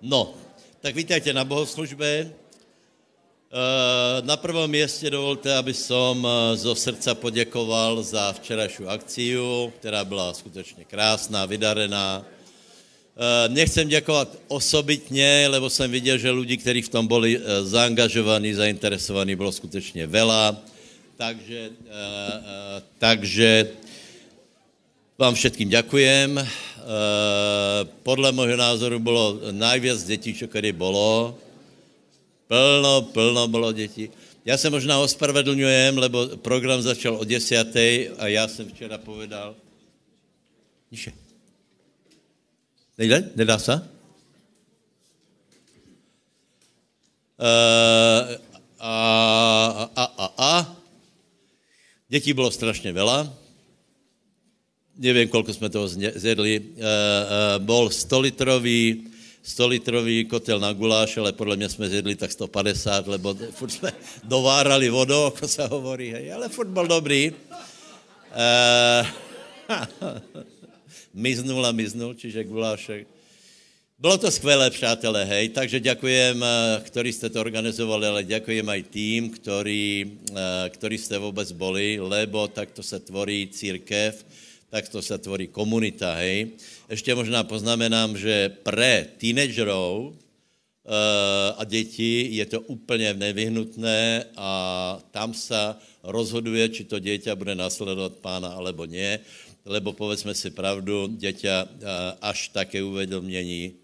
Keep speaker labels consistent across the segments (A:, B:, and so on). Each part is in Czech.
A: No, tak vítajte na bohoslužbe. Eh, na prvom městě dovolte, aby som eh, zo srdca poděkoval za včerajšiu akciu, která byla skutečně krásná, vydarená. Eh, nechcem děkovat osobitně, lebo jsem viděl, že lidi, kteří v tom byli zaangažovaní, zainteresovaní, bylo skutečně vela. Takže, takže vám všetkým ďakujem. Eh, podle mého názoru bylo najviac dětí, čo kdy bylo. Plno, plno bylo dětí. Já se možná ospravedlňujem, lebo program začal o desiatej a já jsem včera povedal... Niše. Nejde? Nedá se? Uh, a, a, a, a. Dětí bylo strašně vela nevím, kolik jsme toho zjedli, uh, uh, bol 100 litrový, 100 litrový kotel na guláš, ale podle mě jsme zjedli tak 150, lebo furt jsme dovárali vodou, jako se hovorí, hej, ale furt byl dobrý. Uh, miznul a miznul, čiže gulášek. Bylo to skvělé, přátelé, hej, takže děkujem, který jste to organizovali, ale děkujem aj tým, který, který jste vůbec boli, lebo takto se tvorí církev, tak to se tvorí komunita, hej. Ještě možná poznamenám, že pre teenagerov uh, a děti je to úplně nevyhnutné a tam se rozhoduje, či to dieťa bude nasledovat pána alebo nie, lebo povedzme si pravdu, dieťa uh, až také uvedomění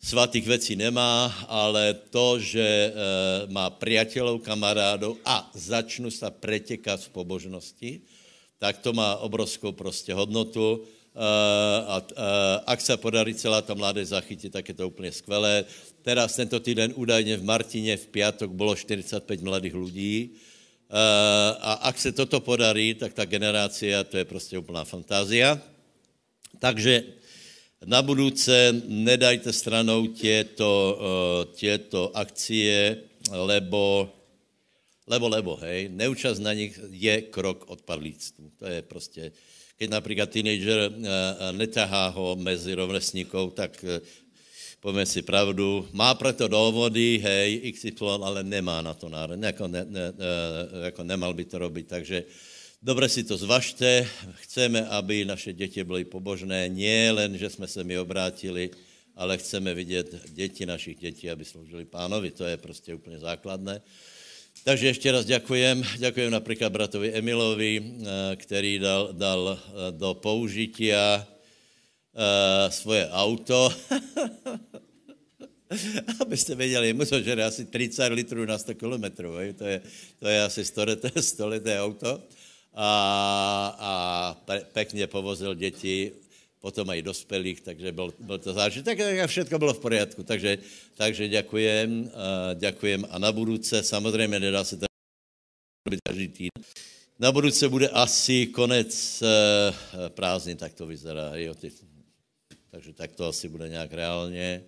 A: svatých věcí nemá, ale to, že uh, má priateľov, kamarádov a začnu se pretěkat v pobožnosti, tak to má obrovskou prostě hodnotu. Eh, a, a eh, ak se podarí celá ta mládež zachytit, tak je to úplně skvělé. Teraz tento týden údajně v Martině v pátek bylo 45 mladých lidí. Eh, a ak se toto podarí, tak ta generácia, to je prostě úplná fantázia. Takže na budúce nedajte stranou těto, těto akcie, lebo lebo, lebo, hej, neúčast na nich je krok od padlíctvu. To je prostě, keď například teenager eh, eh, netahá ho mezi rovesníkov, tak eh, povíme si pravdu, má proto dôvody, hej, XY, ale nemá na to národ, jako, ne, ne, jako nemal by to robiť, takže Dobre si to zvažte, chceme, aby naše děti byly pobožné, nie len, že jsme se mi obrátili, ale chceme vidět děti našich dětí, aby sloužili pánovi, to je prostě úplně základné. Takže ještě raz děkujem. Děkujem například bratovi Emilovi, eh, který dal, dal eh, do použitia eh, svoje auto. Abyste věděli, mu to žere asi 30 litrů na 100 kilometrů. To je, to je asi 100 leté, 100 leté auto. A, a pekně povozil děti potom i dospělých, takže byl, byl to zážitek, tak všechno bylo v pořádku. Takže, takže děkujem, děkujem a na budouce, samozřejmě nedá se to být každý týden. Na budouce bude asi konec uh, prázdnin, tak to vyzerá. Jo, ty, takže tak to asi bude nějak reálně.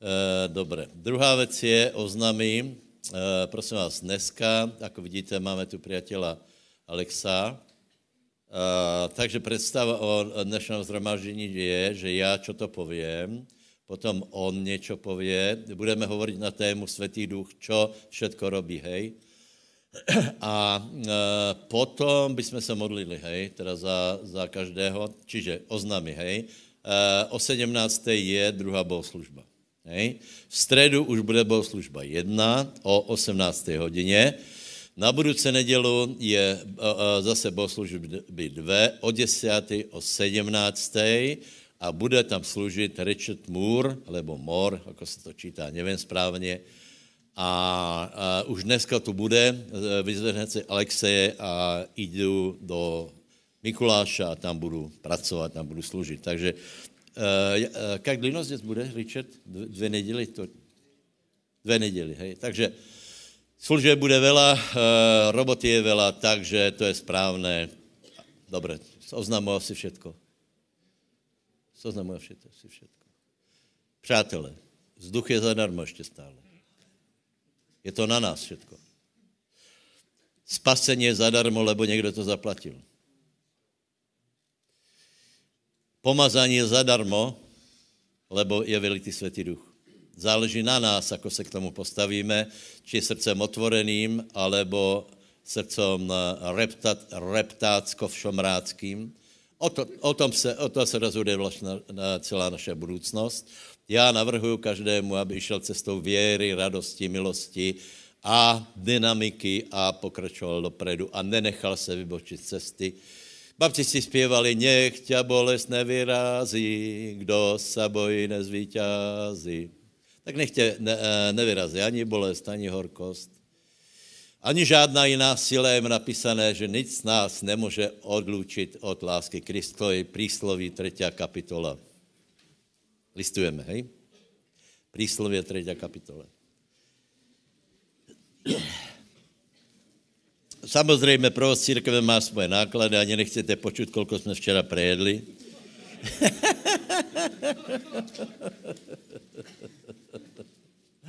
A: Uh, dobré. Druhá věc je oznámy. Uh, prosím vás, dneska, jako vidíte, máme tu přítela Alexa, Uh, takže představa o dnešním zhromaždění je, že já čo to povím, potom on něco pově, budeme hovorit na tému Světý duch, čo všetko robí, hej. A uh, potom bychom se modlili, hej, teda za, za každého, čiže oznámy, hej. Uh, o 17. je druhá bohoslužba. Hej. V středu už bude bohoslužba jedna o 18. hodině. Na budoucí nedělu je zase bohoslužby dvě, o 10. o 17. a bude tam služit Richard Moore, alebo Moore, jako se to čítá, nevím správně. A, a už dneska tu bude, e, vyzvedne se Alexeje a jdu do Mikuláša a tam budu pracovat, tam budu služit. Takže uh, jak dlouho zde bude, Richard? Dvě neděli? To, dvě neděli, hej. Takže Služeb bude vela, uh, roboty je vela, takže to je správné. Dobre, oznamuji si všetko. Oznamuji si všetko. Přátelé, vzduch je zadarmo ještě stále. Je to na nás všetko. Spasení je zadarmo, lebo někdo to zaplatil. Pomazání je zadarmo, lebo je vylitý Světý duch. Záleží na nás, ako se k tomu postavíme, či srdcem otvoreným, alebo srdcem reptat, reptácko-všomráckým. O, to, o, tom se, o to se rozhoduje vlastně na celá naše budoucnost. Já navrhuji každému, aby šel cestou věry, radosti, milosti a dynamiky a pokračoval dopredu a nenechal se vybočit cesty. Baptisti zpěvali, nech tě bolest nevyrází, kdo se bojí nezvíťází. Tak nech tě ne, nevyrazí ani bolest, ani horkost, ani žádná jiná síla je napísané, že nic nás nemůže odlučit od lásky Kristovi, prísloví 3. kapitola. Listujeme, hej? Príslovie 3. kapitola. Samozřejmě provoz církve má svoje náklady, ani nechcete počuť, kolko jsme včera prejedli.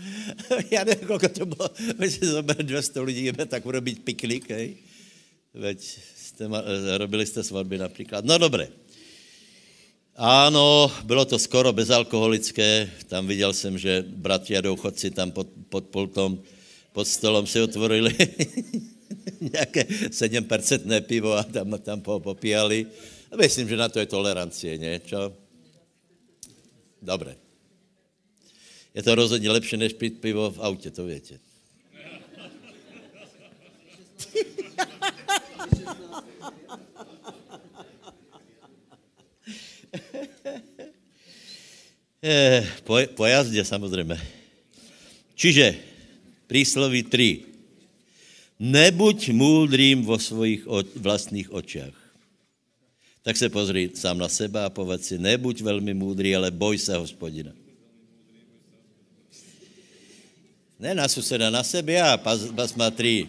A: Já nevím, kolko to bylo, veď si zober 200 lidí, jdeme tak urobit piknik, hej? Veď jste, robili jste svatby například. No dobré. Ano, bylo to skoro bezalkoholické, tam viděl jsem, že bratři a douchodci tam pod, pod pultom, pod stolem si otvorili nějaké 7% pivo a tam, tam popíjali. Myslím, že na to je tolerancie, ne? Čo? Dobré. Je to rozhodně lepší, než pít pivo v autě, to víte. po, po jazdě samozřejmě. Čiže prísloví 3. Nebuď můdrým vo svojich vlastních očích. Tak se pozri sám na seba a povedz si, nebuď velmi můdrý, ale boj se hospodina. Ne na suseda, na sebe a 3.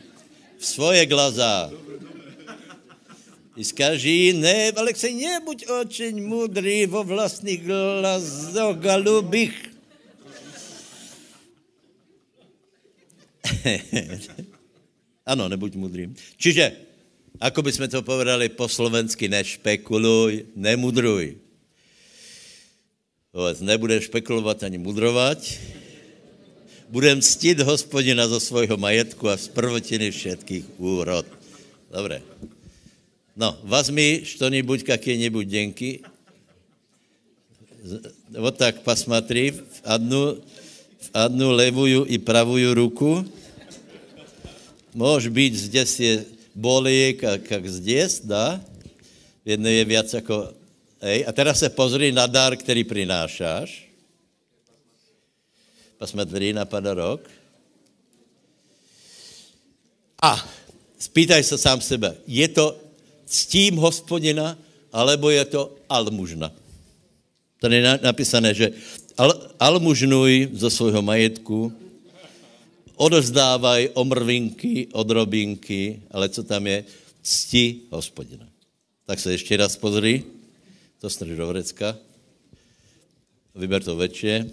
A: V svoje glaza. I skaží, ne, Alexej, nebuď očeň mudrý vo vlastních glazoch, galubých. ano, nebuď mudrým. Čiže, ako by jsme to povedali po slovensky, nešpekuluj, nemudruj. Povedz, nebudeš špekulovat ani mudrovat, budem ctít hospodina zo svojho majetku a z prvotiny všetkých úrod. Dobré. No, vezmi što-nibuď, kakie-nibuď denky. Вот так посмотри в одну, в одну левую и правую руку. Может быть, здесь je bolí, как, как здесь, да? V jedné je viac jako... Ej, a teraz se pozri na dar, který prinášáš. Посмотри на подарок. A spýtaj se sám sebe, je to ctím hospodina, alebo je to almužna. Tady je napísané, že al, almužnuj zo svojho majetku, odozdávaj omrvinky, odrobinky, ale co tam je? Cti hospodina. Tak se ještě raz pozri, to strž do vrecka, vyber to večer,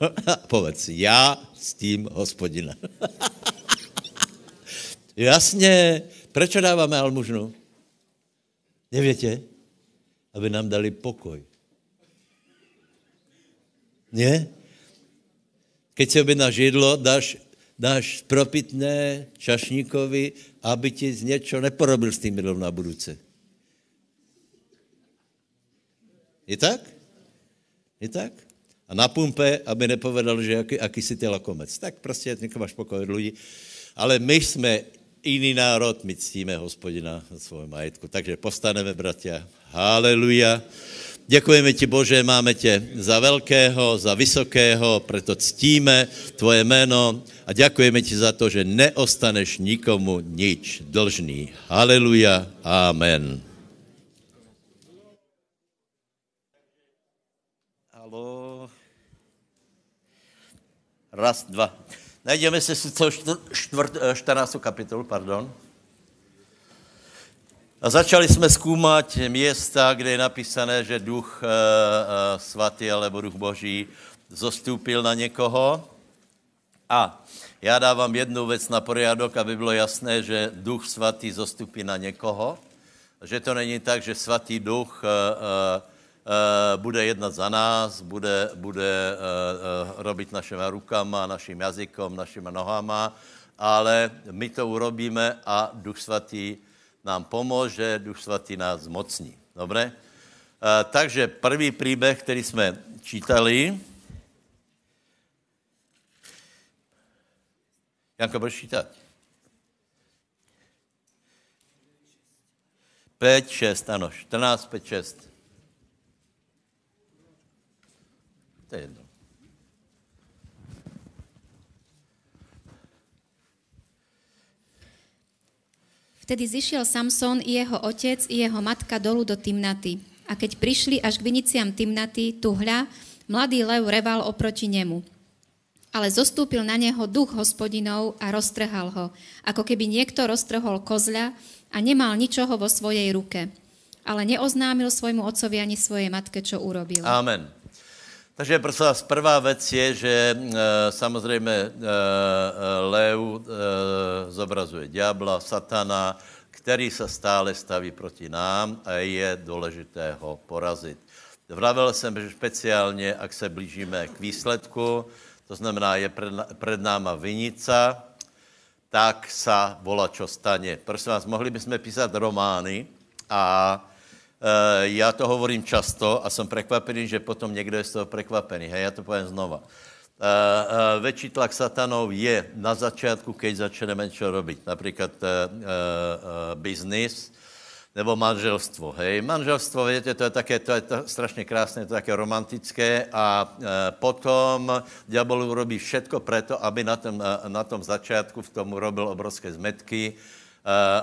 A: Povedz, já s tím hospodina. Jasně, proč dáváme almužnu? Nevětě? Aby nám dali pokoj. Ne? Keď si objednáš jídlo, dáš, dáš propitné čašníkovi, aby ti z něčo neporobil s tím jídlem na budouce. Je tak? Je tak? A na pumpe, aby nepovedal, že jaký, jaký si ty lakomec. Tak prostě máš pokoj od lidí. Ale my jsme jiný národ, my ctíme hospodina na svém majetku. Takže postaneme, bratia. Haleluja. Děkujeme ti, Bože, máme tě za velkého, za vysokého, proto ctíme tvoje jméno a děkujeme ti za to, že neostaneš nikomu nič dlžný. Haleluja. Amen. Raz, dva. Najdeme si to čtvrt, 14. kapitolu, pardon. A začali jsme zkoumat města, kde je napísané, že duch e, e, svatý alebo duch boží zostupil na někoho. A já dávám jednu věc na poriadok, aby bylo jasné, že duch svatý zostupí na někoho. Že to není tak, že svatý duch e, e, bude jednat za nás, bude, bude robit našimi rukama, naším jazykom, našimi nohama, ale my to urobíme a Duch Svatý nám pomůže, Duch Svatý nás zmocní. Dobre? Takže první příběh, který jsme čítali, Janka, budeš čítat? 5, 6, ano, 14, 5, 6. To je jedno.
B: Vtedy zišiel Samson i jeho otec i jeho matka dolu do Timnaty. A keď prišli až k viniciam Timnaty, tu hľa, mladý lev reval oproti nemu. Ale zostúpil na neho duch hospodinov a roztrhal ho, ako keby niekto roztrhol kozľa a nemal ničoho vo svojej ruke. Ale neoznámil svojmu otcovi ani svojej matke, čo urobil.
A: Amen. Takže prosím vás, prvá věc je, že e, samozřejmě e, Lev e, zobrazuje diabla, satana, který se stále staví proti nám a je důležité ho porazit. Vravil jsem, že speciálně, ak se blížíme k výsledku, to znamená, je před, před náma vinica, tak sa volá, čo stane. Prosím vás, mohli bychom písat romány a Eh, já to hovorím často a jsem překvapený, že potom někdo je z toho překvapený. Hej, já to povím znova. Uh, uh, väčší tlak satanov je na začátku, keď začneme čo robiť. Například uh, uh, biznis nebo manželstvo. Hej, manželstvo, víte, to je také, to je to strašně krásné, to je také romantické a uh, potom diabol urobí všetko preto, aby na tom, uh, na tom začátku v tom urobil obrovské zmetky, Eh,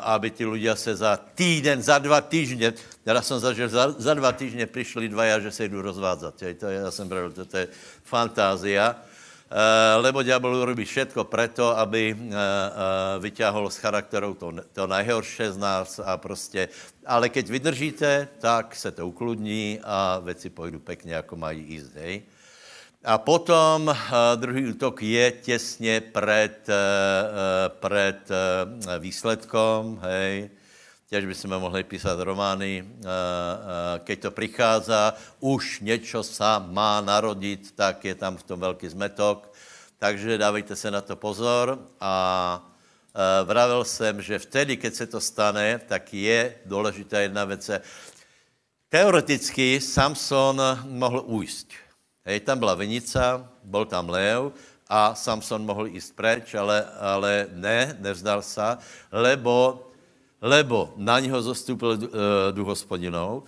A: aby ti ľudia se za týden, za dva týždně, já jsem zažil, za, za dva týždně přišli dva, že se jdu rozvádzat. To je, já jsem bral, to, to je fantázia. Uh, lebo diabol robí všetko preto, aby uh, uh, vyťahol z charakteru to, to najhorší z nás a prostě, ale keď vydržíte, tak se to ukludní a věci půjdu pekně, jako mají jíst, hej. A potom uh, druhý útok je těsně před, uh, před uh, výsledkom, hej, těž bychom mohli písat romány, keď to přichází, už něco sa má narodit, tak je tam v tom velký zmetok, takže dávejte se na to pozor. A vravil jsem, že vtedy, keď se to stane, tak je důležitá jedna věc. Teoreticky Samson mohl ujít Hej, tam byla vinica, byl tam lev a Samson mohl jít preč, ale, ale ne, nevzdal se, lebo, lebo na něho zostupil uh, duch hospodinou,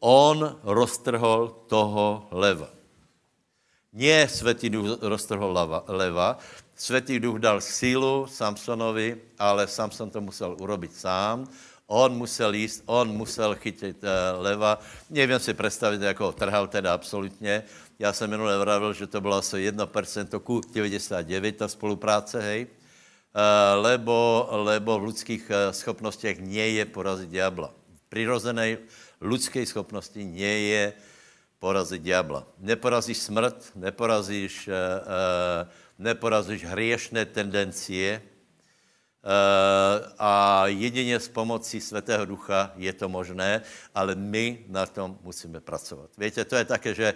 A: on roztrhol toho leva. Nie světý duch roztrhol leva, leva, světý duch dal sílu Samsonovi, ale Samson to musel urobit sám. On musel jíst, on musel chytit uh, leva. Nevím si představit, jako ho trhal teda absolutně, já jsem minule vravil, že to bylo asi 1% ku 99 ta spolupráce, hej. Eh, lebo, lebo v lidských eh, schopnostech nie je porazit diabla. V přirozené lidské schopnosti nie je porazit diabla. Neporazíš smrt, neporazíš, uh, neporazíš hriešné tendencie a jedině s pomocí Svatého Ducha je to možné, ale my na tom musíme pracovat. Víte, to je také, že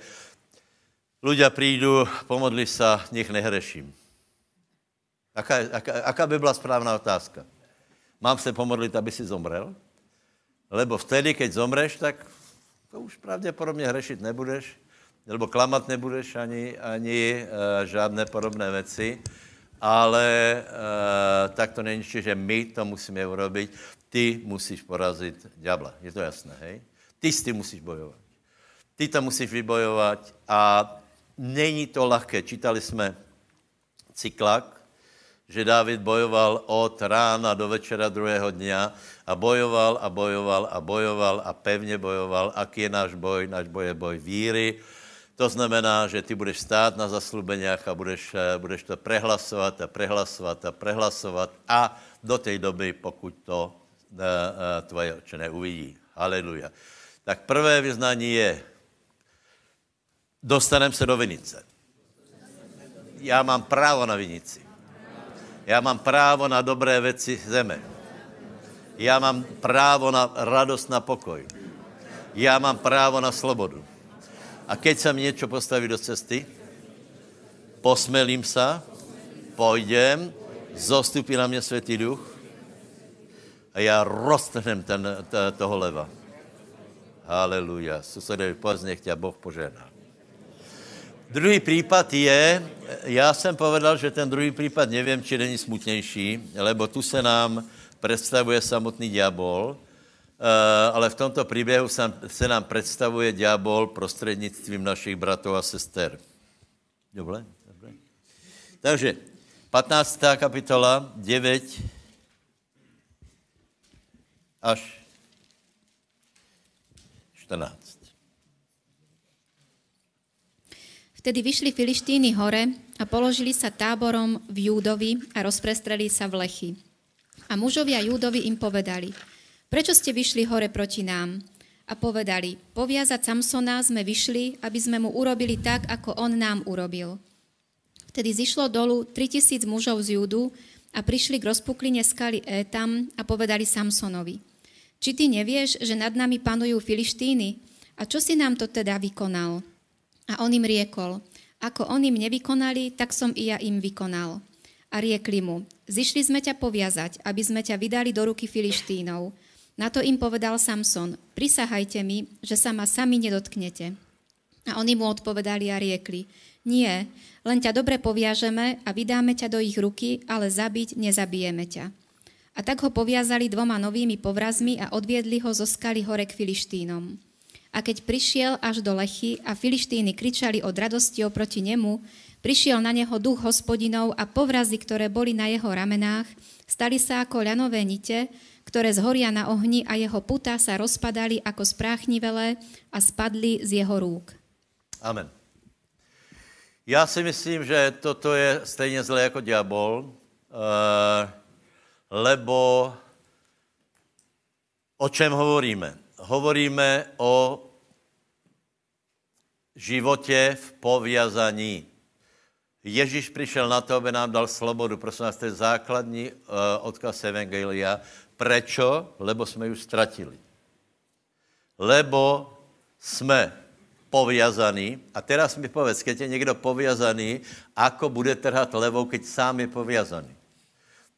A: Ľudia prídu, pomodli sa, nech nehreším. Aká, aká, aká by byla správná otázka? Mám se pomodlit, aby si zomrel? Lebo vtedy, keď zomreš, tak to už pravděpodobně hřešit nebudeš, nebo klamat nebudeš ani, ani uh, žádné podobné věci, ale uh, tak to není, že my to musíme urobit. Ty musíš porazit ďabla. Je to jasné, hej? Ty s tím musíš bojovat. Ty to musíš vybojovat a Není to lehké. Čítali jsme cyklak, že Dávid bojoval od rána do večera druhého dňa a bojoval a bojoval a bojoval a pevně bojoval. Aký je náš boj? Náš boj je boj víry. To znamená, že ty budeš stát na zaslubeniach a budeš, eh, budeš to prehlasovat a prehlasovat a prehlasovat a do té doby, pokud to uh, uh, tvoje oči neuvidí. Haleluja. Tak prvé vyznání je, dostaneme se do vinice. Já mám právo na vinici. Já mám právo na dobré věci zeme. Já mám právo na radost, na pokoj. Já mám právo na slobodu. A keď sa mi niečo postaví do cesty, posmelím sa, pôjdem, zostupí na mě Světý duch a já roztrhnem ten, t, toho leva. Haleluja. Susedovi, nech tě Boh požehná. Druhý případ je, já jsem povedal, že ten druhý případ nevím, či není smutnější, lebo tu se nám představuje samotný diabol, eh, ale v tomto příběhu se nám představuje diabol prostřednictvím našich bratů a sester. Dobře? Dobře. Takže 15. kapitola, 9 až 14.
B: Vtedy vyšli Filištíny hore a položili sa táborom v Júdovi a rozprestreli sa v Lechy. A mužovia Júdovi im povedali, prečo ste vyšli hore proti nám? A povedali, poviazať Samsona sme vyšli, aby sme mu urobili tak, ako on nám urobil. Vtedy zišlo dolu 3000 mužov z Júdu a prišli k rozpukline skaly Étam a povedali Samsonovi, či ty nevieš, že nad nami panujú Filištíny? A čo si nám to teda vykonal? A on im riekol, ako on im nevykonali, tak som i ja im vykonal. A riekli mu, zišli sme ťa poviazať, aby sme ťa vydali do ruky Filištínov. Na to im povedal Samson, prisahajte mi, že sa ma sami nedotknete. A oni mu odpovedali a riekli, nie, len ťa dobre poviažeme a vydáme ťa do ich ruky, ale zabiť nezabijeme ťa. A tak ho poviazali dvoma novými povrazmi a odviedli ho zo skaly hore k Filištínom. A keď prišiel až do Lechy a Filištíny kričali od radosti oproti nemu, prišiel na neho duch hospodinov a povrazy, ktoré boli na jeho ramenách, stali sa ako ľanové nite, ktoré zhoria na ohni a jeho puta sa rozpadali ako spráchnivelé a spadli z jeho rúk.
A: Amen. Já si myslím, že toto je stejně zlé jako diabol, uh, lebo o čem hovoríme? Hovoríme o životě v povězaní. Ježíš přišel na to, aby nám dal slobodu. Prosím vás, to je základní uh, odkaz Evangelia. Prečo? Lebo jsme ju ztratili. Lebo jsme poviazaní. A teraz mi povedz, keď je někdo poviazaný, ako bude trhat levou, keď sám je poviazaný.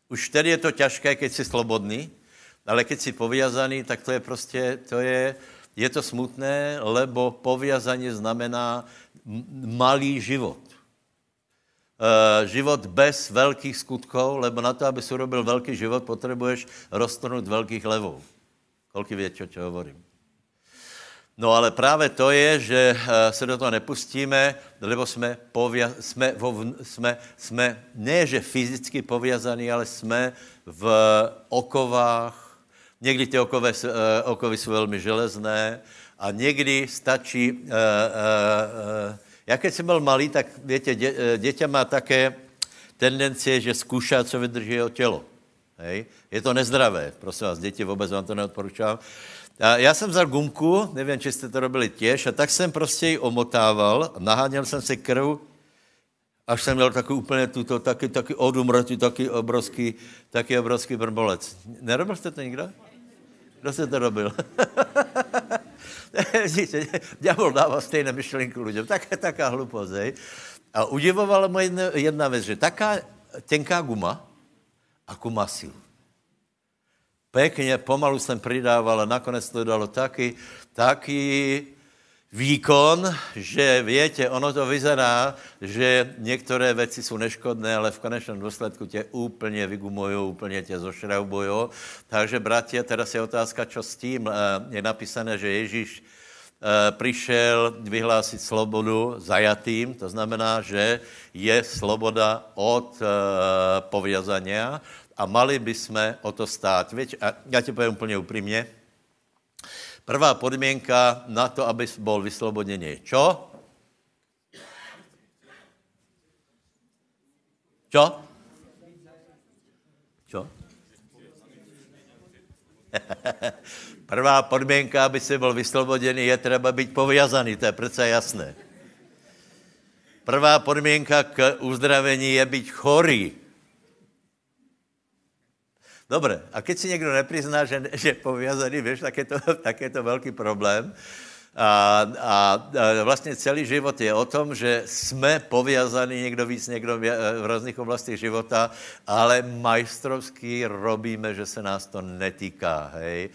A: Už vtedy je to těžké, keď jsi slobodný, ale keď jsi poviazaný, tak to je prostě, to je, je to smutné, lebo poviazanie znamená malý život. E, život bez velkých skutkov, lebo na to, aby si urobil velký život, potřebuješ roztrhnout velkých levou. Kolik větší, o čo hovorím? No ale právě to je, že eh, se do toho nepustíme, lebo jsme, povia, jsme, vo, jsme, jsme ne, že fyzicky povězaní, ale jsme v okovách, Někdy ty okové, uh, okovy jsou velmi železné a někdy stačí, uh, já když jsem byl malý, tak větě, dě, děťa má také tendencie, že zkoušá, co vydrží jeho tělo. Hej? Je to nezdravé, prosím vás, děti vůbec vám to neodporučám. A já jsem vzal gumku, nevím, či jste to robili těž, a tak jsem prostě ji omotával, naháněl jsem si krv, až jsem měl takový úplně tuto, taky, taky odumrtý, taky obrovský, taky obrovský brbolec. Nerobil jste to nikdo? Kdo se to robil? Diabol dává stejné myšlenky lidem. Tak, taká hlupost, hej. A udivovala mě jedna, jedna věc, že taká tenká guma, ako masil. Pěkně, pomalu jsem přidával a nakonec to dalo taky, taky výkon, že větě, ono to vyzerá, že některé věci jsou neškodné, ale v konečném důsledku tě úplně vygumují, úplně tě zošraubují. Takže, bratě, teraz je otázka, čo s tím. Eh, je napísané, že Ježíš eh, přišel vyhlásit slobodu zajatým, to znamená, že je sloboda od eh, povězania a mali bychom o to stát. Víš, a já ti povím úplně upřímně, Prvá podmínka na to, aby byl vysloboděný. Čo? Čo? Čo? Prvá podmínka, aby si byl vysloboděný, je třeba být povězaný, to je přece jasné. Prvá podmínka k uzdravení je být chorý. Dobře, a keď si někdo neprizná, že, že je povězaný, víš, tak je, to, tak je to velký problém. A, a, a vlastně celý život je o tom, že jsme povězaní někdo víc, někdo v různých oblastech života, ale majstrovský robíme, že se nás to netýká, hej.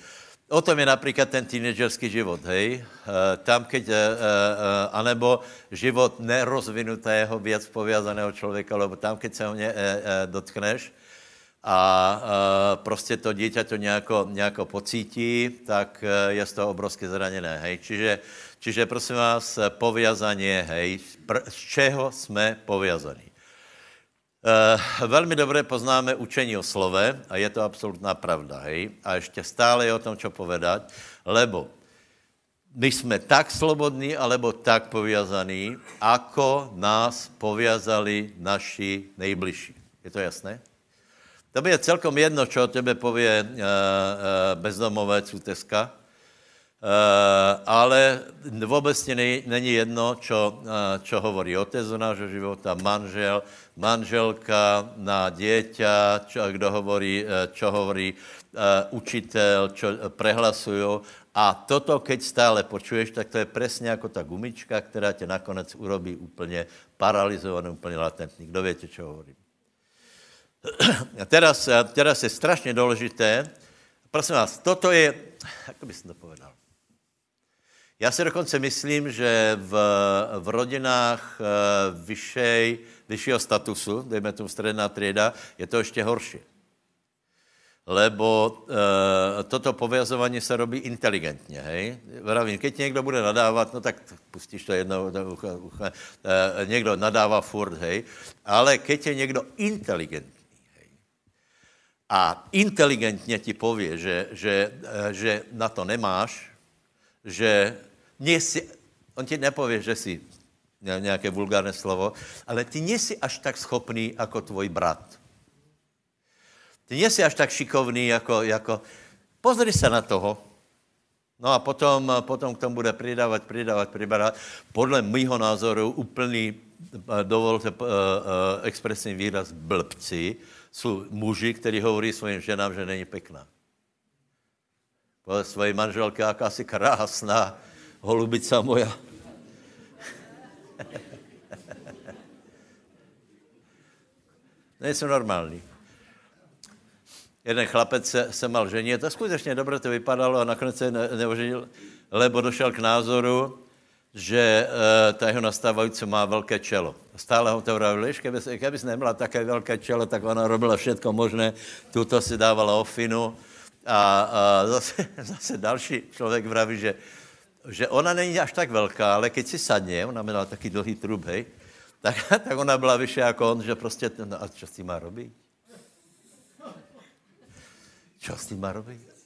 A: O tom je například ten teenagerský život, hej. Tam, keď, anebo život nerozvinutého, věc povězaného člověka, lebo tam, keď se ho ne, dotkneš, a prostě to dítě to nějako, nějako pocítí, tak e, je z toho obrovsky zraněné, hej. Čiže, čiže prosím vás, povězaně, hej, z čeho jsme povězaní. Uh, velmi dobře poznáme učení o slove a je to absolutná pravda, hej. A ještě stále je o tom, čo povedať, lebo my jsme tak slobodní, alebo tak povězaní, ako nás povězali naši nejbližší. Je to jasné? To by je celkom jedno, čo o tebe pově uh, uh, bezdomovec u Teska, uh, ale vůbec není, není jedno, čo, čo hovorí otec o nášho života, manžel, manželka na dieťa, čo, kdo hovorí, čo hovorí učitel, čo prehlasujú. A toto, keď stále počuješ, tak to je přesně jako ta gumička, která tě nakonec urobí úplně paralizovaný, úplně latentní. Kdo víte, čo hovorím? A teraz, teraz je strašně důležité, prosím vás, toto je, jak bych to povedal, já si dokonce myslím, že v, v rodinách eh, vyššej, vyššího statusu, dejme tomu středná třída, je to ještě horší. Lebo e, toto povězování se robí inteligentně, hej? Vravím, keď někdo bude nadávat, no tak pustíš to jedno, to ucha, ucha, e, někdo nadává furt, hej? Ale keď je někdo inteligentní, a inteligentně ti pově, že, že, eh, že na to nemáš, že si, on ti nepově, že si nějaké vulgárné slovo, ale ty nejsi až tak schopný jako tvoj brat. Ty nejsi až tak šikovný jako, jako pozri se na toho. No a potom, potom k tomu bude přidávat, přidávat, přidávat. Podle mýho názoru úplný, eh, dovolte uh, expresní výraz, blbci, jsou muži, kteří hovorí svým ženám, že není pěkná. Podle své manželky, jaká si krásná, holubica moja. Nejsou normální. Jeden chlapec se, se mal ženit to skutečně dobře to vypadalo a nakonec se ne, neoženil, lebo došel k názoru, že uh, ta jeho nastávající má velké čelo. Stále ho to vravili, keby, keby neměla také velké čelo, tak ona robila všechno možné, tuto si dávala ofinu a, a zase, zase další člověk vraví, že, že ona není až tak velká, ale keď si sadně, ona měla taky dlouhý trub, hej, tak, tak ona byla vyšší jako on, že prostě, no a co s tím má robit? Co s tím má robit?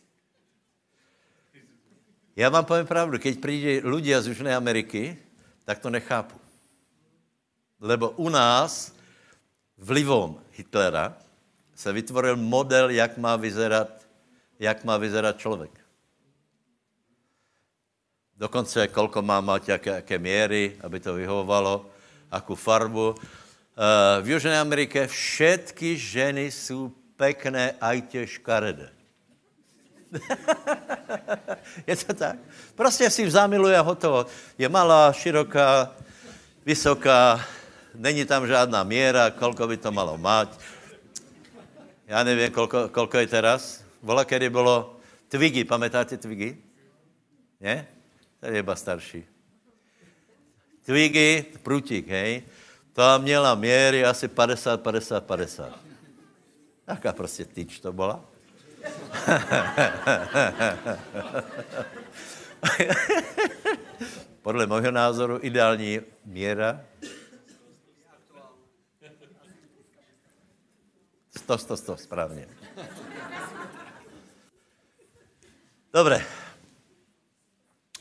A: Já vám povím pravdu, keď přijde ľudia z Južné Ameriky, tak to nechápu. Lebo u nás vlivom Hitlera se vytvoril model, jak má vyzerat, jak má vyzerat člověk. Dokonce kolko má mít, jaké, jaké měry, aby to vyhovovalo, jakou farbu. Eh, v Jižní Americe všetky ženy jsou pekné, aj tě škaredé. je to tak. Prostě si zamiluje hotovo. Je malá, široká, vysoká, není tam žádná míra, kolko by to malo mať. Já nevím, kolko, kolko je teraz. Vola, kedy bylo Twiggy, pamätáte Twiggy? Ne? To je iba starší. Twiggy, prutík, hej, to měla měry asi 50, 50, 50. Taká prostě tyč to byla. Podle mého názoru ideální míra. 100, 100, 100, správně. Dobré.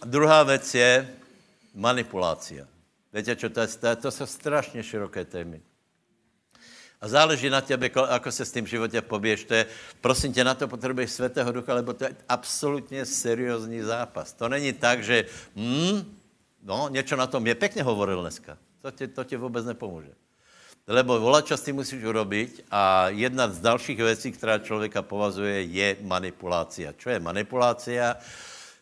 A: Druhá věc je manipulácia. Víte, čo to je? To jsou strašně široké témy. A záleží na tebe, ako se s tím životě poběž. To je, prosím tě, na to potřebuješ svatého ducha, lebo to je absolutně seriózní zápas. To není tak, že hm, no, něco na tom je. Pěkně hovoril dneska. To ti, to ti vůbec nepomůže. Lebo volačas ty musíš urobiť a jedna z dalších věcí, která člověka povazuje, je manipulácia. Čo je manipulácia?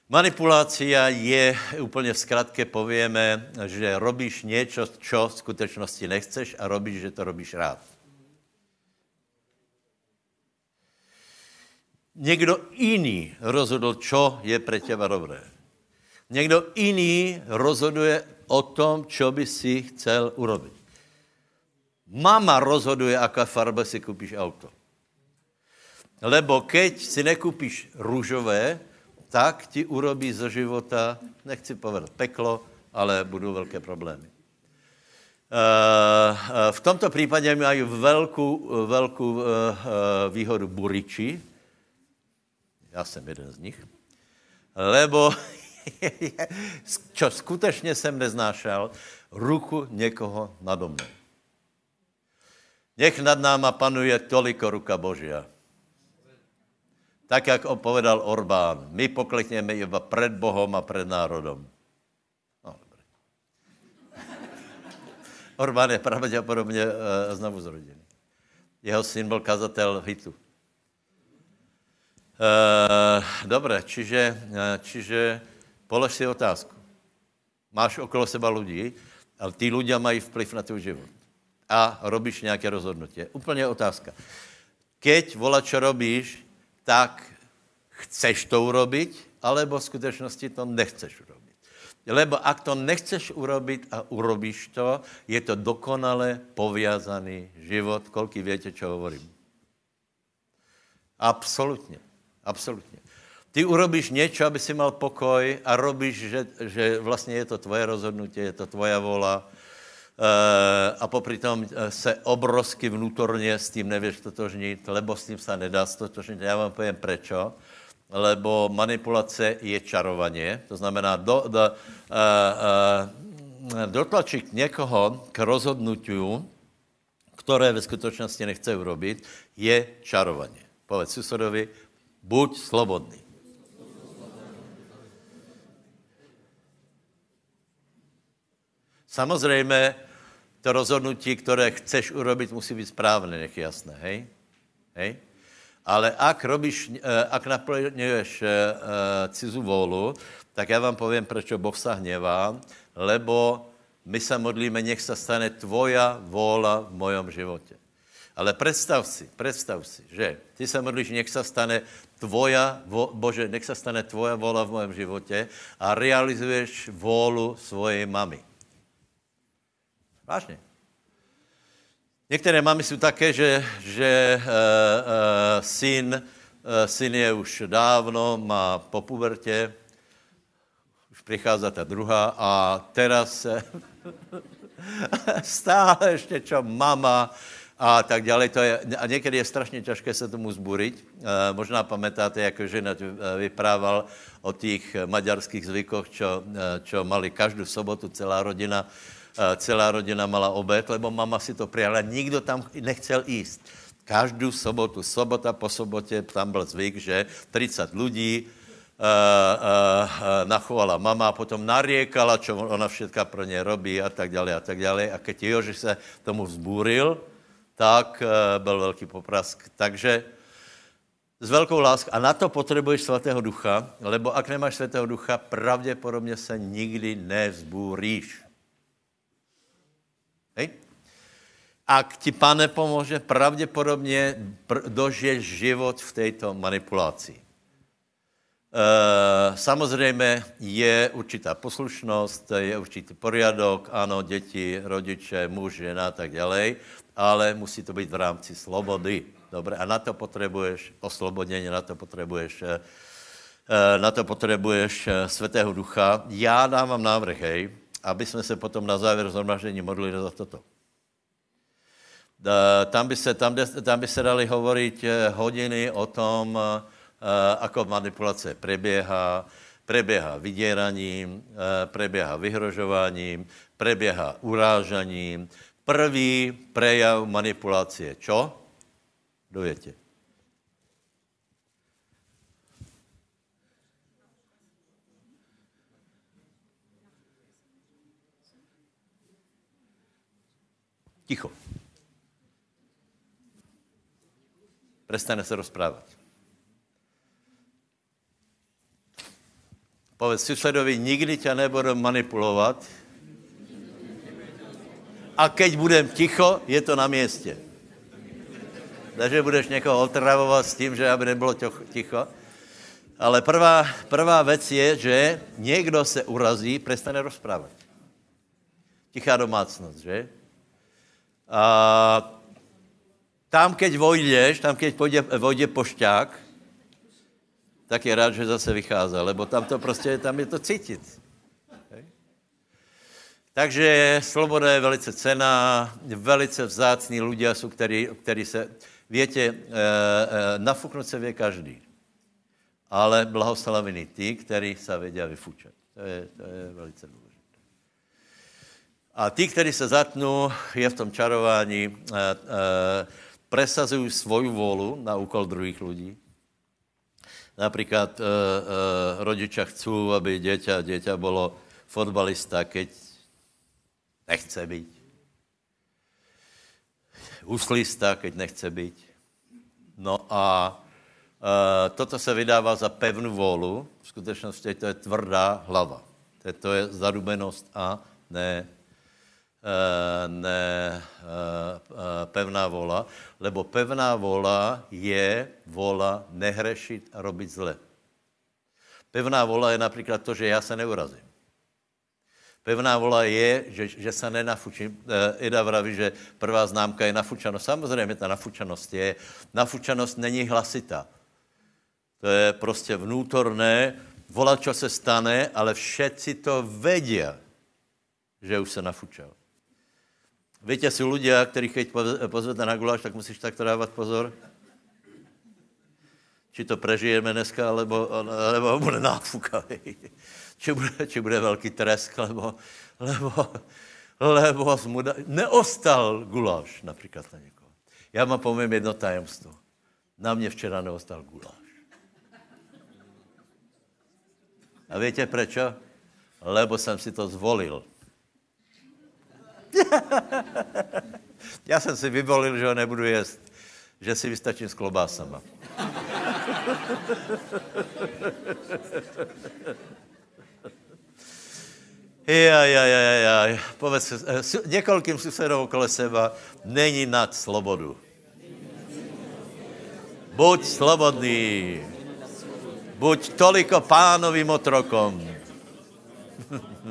A: Manipulácia je, úplně v skratke povieme, že robíš něco, čo v skutečnosti nechceš a robíš, že to robíš rád. Někdo jiný rozhodl, čo je pre těba dobré. Někdo jiný rozhoduje o tom, čo by si chcel urobit. Mama rozhoduje, aká farba si koupíš auto. Lebo keď si nekupíš růžové, tak ti urobí zo života, nechci povedat peklo, ale budou velké problémy. Eh, eh, v tomto případě mají velkou, velkou eh, výhodu buriči. Já jsem jeden z nich. Lebo, čo skutečně jsem neznášel, ruku někoho nado mnou. Nech nad náma panuje toliko ruka Božia. Tak, jak opovedal Orbán, my poklekneme iba před Bohom a před národom. No, dobré. Orbán je pravděpodobně uh, znovu zrodený. Jeho syn byl kazatel Hitu. Uh, dobré, čiže, uh, čiže polož si otázku. Máš okolo seba lidí, ale ty ľudia mají vplyv na tvůj život. A robíš nějaké rozhodnutí. Úplně otázka. Keď vola, čo robíš, tak chceš to urobiť, alebo v skutečnosti to nechceš urobiť. Lebo ak to nechceš urobiť a urobíš to, je to dokonale poviazaný život. Koľko viete, čo hovorím? Absolutně. Absolutně. Ty urobíš něco, aby si mal pokoj a robíš, že, že vlastně je to tvoje rozhodnutí, je to tvoja vola Eh, a popri tom eh, se obrovsky vnútorně s tím nevěš totožnit, lebo s tím se nedá stotožnit. Já vám povím prečo. Lebo manipulace je čarovaně, to znamená do, do, uh, dotlačit někoho k rozhodnutiu, které ve skutečnosti nechce urobit, je čarovaně. Povedz susedovi, buď slobodný. Samozřejmě to rozhodnutí, které chceš urobit, musí být správné, nech jasné, hej? Hej? Ale ak robíš, eh, ak naplňuješ eh, eh, cizú volu, tak já vám povím, proč Boh sa hnevá, lebo my se modlíme, nech se stane tvoja vůla v mojom životě. Ale představ si, představ si, že ty se modlíš, nech se stane tvoja, vo, Bože, nech se stane tvoja vůla v mojom životě a realizuješ vůlu svojej mamy. Vážně. Některé mamy jsou také, že, že uh, uh, syn, uh, syn je už dávno, má po pubertě, už přichází ta druhá a teraz se stále ještě čo mama a tak dále. To je, a někdy je strašně těžké se tomu zburit. Uh, možná pamätáte, jako žena vyprával o těch maďarských zvykoch, čo, čo mali každou sobotu celá rodina Eh, celá rodina mala obed, lebo mama si to přijala, nikdo tam nechcel jíst. Každou sobotu, sobota po sobotě, tam byl zvyk, že 30 lidí, Uh, uh, nachovala mama a potom nariekala, čo ona všetka pro ně robí a tak dále a tak dále. A keď Jožiš se tomu vzbúril, tak uh, byl velký poprask. Takže s velkou láskou. A na to potřebuješ svatého ducha, lebo ak nemáš svatého ducha, pravděpodobně se nikdy nevzbůríš. Hej? Ak ti pane pomůže, pravděpodobně dožiješ život v této manipulaci. E, samozřejmě je určitá poslušnost, je určitý poriadok, ano, děti, rodiče, muž, žena a tak dále, ale musí to být v rámci slobody. Dobře, a na to potřebuješ oslobodění, na to potřebuješ e, na to potřebuješ e, svatého ducha. Já dávám návrh, hej, aby jsme se potom na závěr zhromaždění modlili za toto. Tam by se, tam, tam by se dali hovoriť eh, hodiny o tom, eh, ako manipulace preběhá, preběhá vydíraním, eh, preběhá vyhrožováním, preběhá urážaním. Prvý prejav manipulace je čo? Dovětě. Ticho. Prestane se rozprávat. Povedz susedovi, nikdy tě nebudu manipulovat. A keď budem ticho, je to na městě. Takže budeš někoho otravovat s tím, že aby nebylo ticho. Ale prvá, prvá věc je, že někdo se urazí, prestane rozprávat. Tichá domácnost, že? A tam, keď vojdeš, tam, keď půjde, vojde pošťák, tak je rád, že zase vychází, lebo tam to prostě, tam je to cítit. Takže sloboda je velice cená, velice vzácní lidé jsou, který, který se, větě, e, e, nafuknout se vě každý. Ale blahoslavený ty, který se vědí vyfučet. To je, to je velice důležité. A ty, kteří se zatnou, je v tom čarování, e, e, presazují svoju volu na úkol druhých lidí. Například e, e, rodiča chcou, aby děťa, děťa bylo fotbalista, keď nechce být. Huslista, keď nechce být. No a e, toto se vydává za pevnou volu. V skutečnosti to je tvrdá hlava. To je zarubenost a ne Eh, ne eh, eh, pevná vola, lebo pevná vola je vola nehrešit a robit zle. Pevná vola je například to, že já se neurazím. Pevná vola je, že, že se nenafučím. Ida vraví, že prvá známka je nafučanost. Samozřejmě ta nafučanost je. Nafučanost není hlasitá. To je prostě vnútorné. Vola, čo se stane, ale všetci to vědí, že už se nafučal. Víte, jsou lidé, kterých keď pozvete na guláš, tak musíš takto dávat pozor. Či to prežijeme dneska, alebo, alebo bude náfukavý. Či bude, či bude velký tresk, lebo, lebo, lebo zmuda... neostal guláš například na někoho. Já vám povím jedno tajemstvo. Na mě včera neostal guláš. A víte proč? Lebo jsem si to zvolil. Já jsem si vyvolil, že ho nebudu jíst, že si vystačím s klobásama. Ja, ja, ja, ja, ja. Povedz eh, několikým susedům okolo seba, není nad slobodu. Buď slobodný. Buď toliko pánovým otrokom.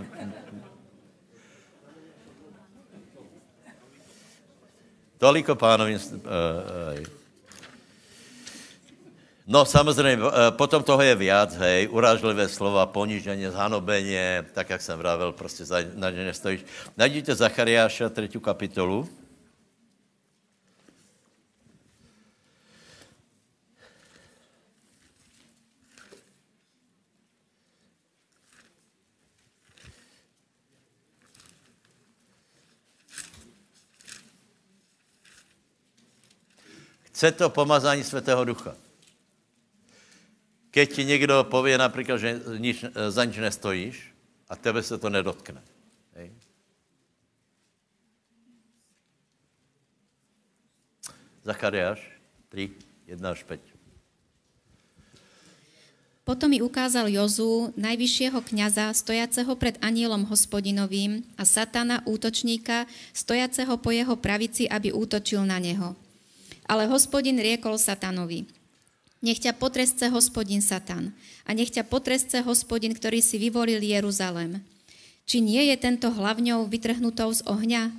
A: Toliko pánovým... Uh, No samozřejmě, potom toho je viac, hej, urážlivé slova, ponížení, zhanobení, tak, jak jsem vravil, prostě za, na ně nestojíš. Najděte Zachariáša, třetí kapitolu. Chce to pomazání Svatého Ducha. Keď ti někdo pově například, že nič, za nič nestojíš a tebe se to nedotkne. Hej. Zachariáš 3, 1 až 5.
B: Potom mi ukázal Jozu, najvyššieho kniaza, stojaceho pred anielom hospodinovým a satana, útočníka, stojaceho po jeho pravici, aby útočil na neho. Ale hospodin riekol satanovi, nech ťa potresce hospodin Satan a nech ťa potresce hospodin, ktorý si vyvolil Jeruzalem. Či nie je tento hlavňou vytrhnutou z ohňa?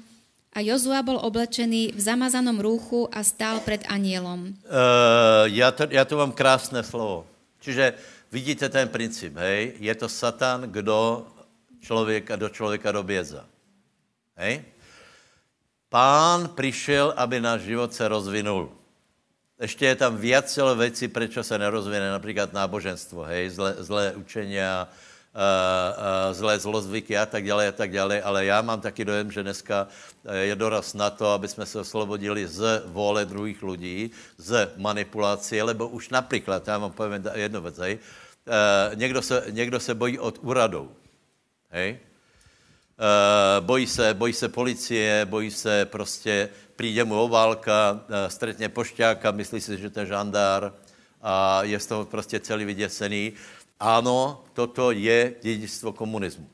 B: A Jozua bol oblečený v zamazanom rúchu a stál pred anielom.
A: Uh, já, to, já to mám krásné slovo. Čiže vidíte ten princip, hej? Je to Satan, kdo člověka do člověka doběza. Hej? Pán přišel, aby náš život se rozvinul. Ještě je tam viacelo věcí, proč se nerozvine, například náboženstvo, hej, zlé, zlé učenia, uh, uh, zlé zlozvyky a tak dále a tak dále, ale já mám taky dojem, že dneska je doraz na to, aby jsme se oslobodili z vole druhých lidí, z manipulace, lebo už například, já vám povím jednu věc, hej, uh, někdo, se, někdo se bojí od úradů, hej, bojí se, bojí se policie, bojí se prostě, přijde mu obálka, uh, stretne pošťáka, myslí si, že to je žandár a je z toho prostě celý vyděsený. ano, toto je dědictvo komunismu.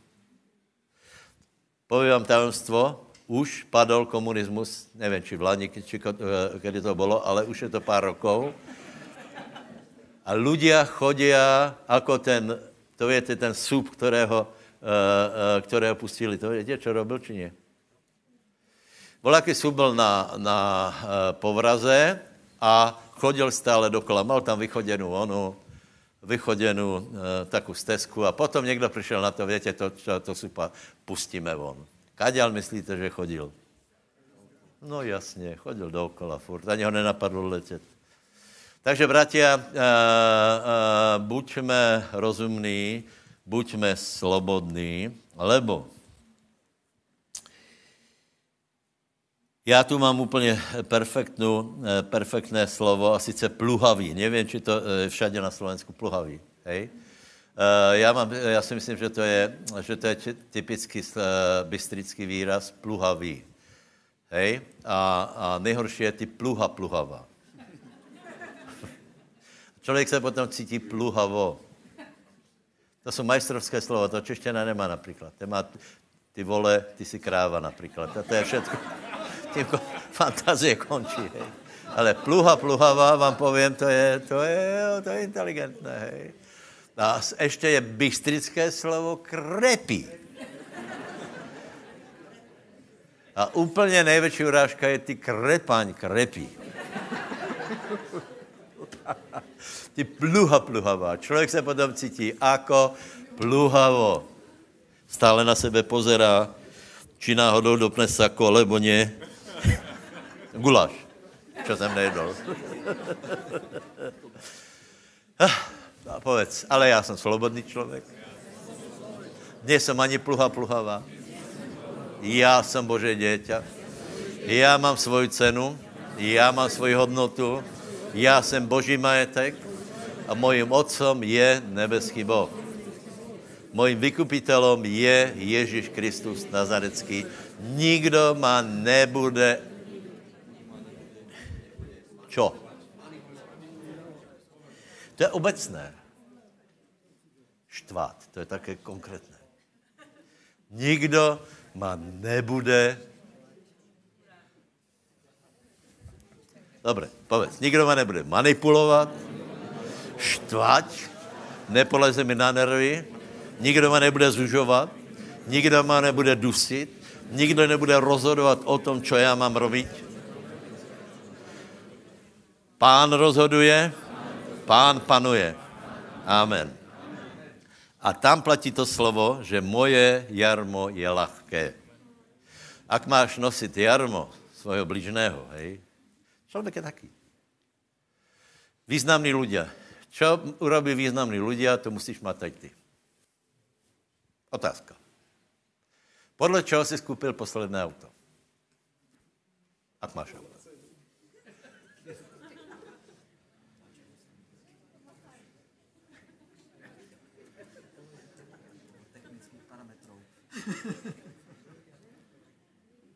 A: Povím vám tajemstvo, už padl komunismus, nevím, či v Lani, či eh, kdy to bylo, ale už je to pár rokov. A ľudia chodia jako ten, to víte, ten sup, kterého, eh, eh, kterého pustili. To víte, čo robil, či nie? Voláky byl na, na povraze a chodil stále dokola. Mal tam vychoděnou onu, vychoděnou takovou stezku a potom někdo přišel na to, víte, to, to, to supa pustíme von. Kaďal myslíte, že chodil? No jasně, chodil dookola furt, ani ho nenapadlo letět. Takže, bratia, uh, uh, buďme rozumní, buďme slobodní, lebo já tu mám úplně perfektnu, perfektné slovo, a sice pluhavý. Nevím, či to všade na Slovensku pluhavý. Hej? Eh, já, mám, já si myslím, že to je, že to je typický eh, bystrický výraz pluhavý. Hej? A, a nejhorší je ty pluha pluhavá. Člověk se potom cítí pluhavo. To jsou majstrovské slova, to čeština nemá například. Má ty vole, ty si kráva například. A to je všechno. Tím fantazie končí. Hej. Ale pluha pluhavá, vám povím, to je, to je, to je inteligentné. Hej. A ještě je bystrické slovo krepí. A úplně největší urážka je ty krepaň, krepí. Ty pluha pluhavá. Člověk se potom cítí jako pluhavo. Stále na sebe pozerá, či náhodou dopne sako, nebo ne. Gulaš, čo jsem nejedol. A povedz, ale já jsem slobodný člověk. Nejsem ani pluha pluhavá. Já jsem Bože děťa. Já mám svoji cenu, já mám svoji hodnotu, já jsem Boží majetek a mojím otcom je nebeský Boh. Mojím vykupitelom je Ježíš Kristus Nazarecký. Nikdo ma nebude... Čo? To je obecné. Štvát, to je také konkrétné. Nikdo ma nebude... Dobre, povedz. Nikdo ma nebude manipulovat, štvať, nepoleze mi na nervy, nikdo ma nebude zužovat, nikdo ma nebude dusit, nikdo nebude rozhodovat o tom, co já mám robiť. Pán rozhoduje, Pán panuje. Amen. A tam platí to slovo, že moje jarmo je lahké. Ak máš nosit jarmo svojho bližného, hej, člověk je taký. Významní ľudia. Čo urobí významní ľudia, to musíš mať aj ty. Otázka. Podle čeho jsi skupil posledné auto? Ak máš auto.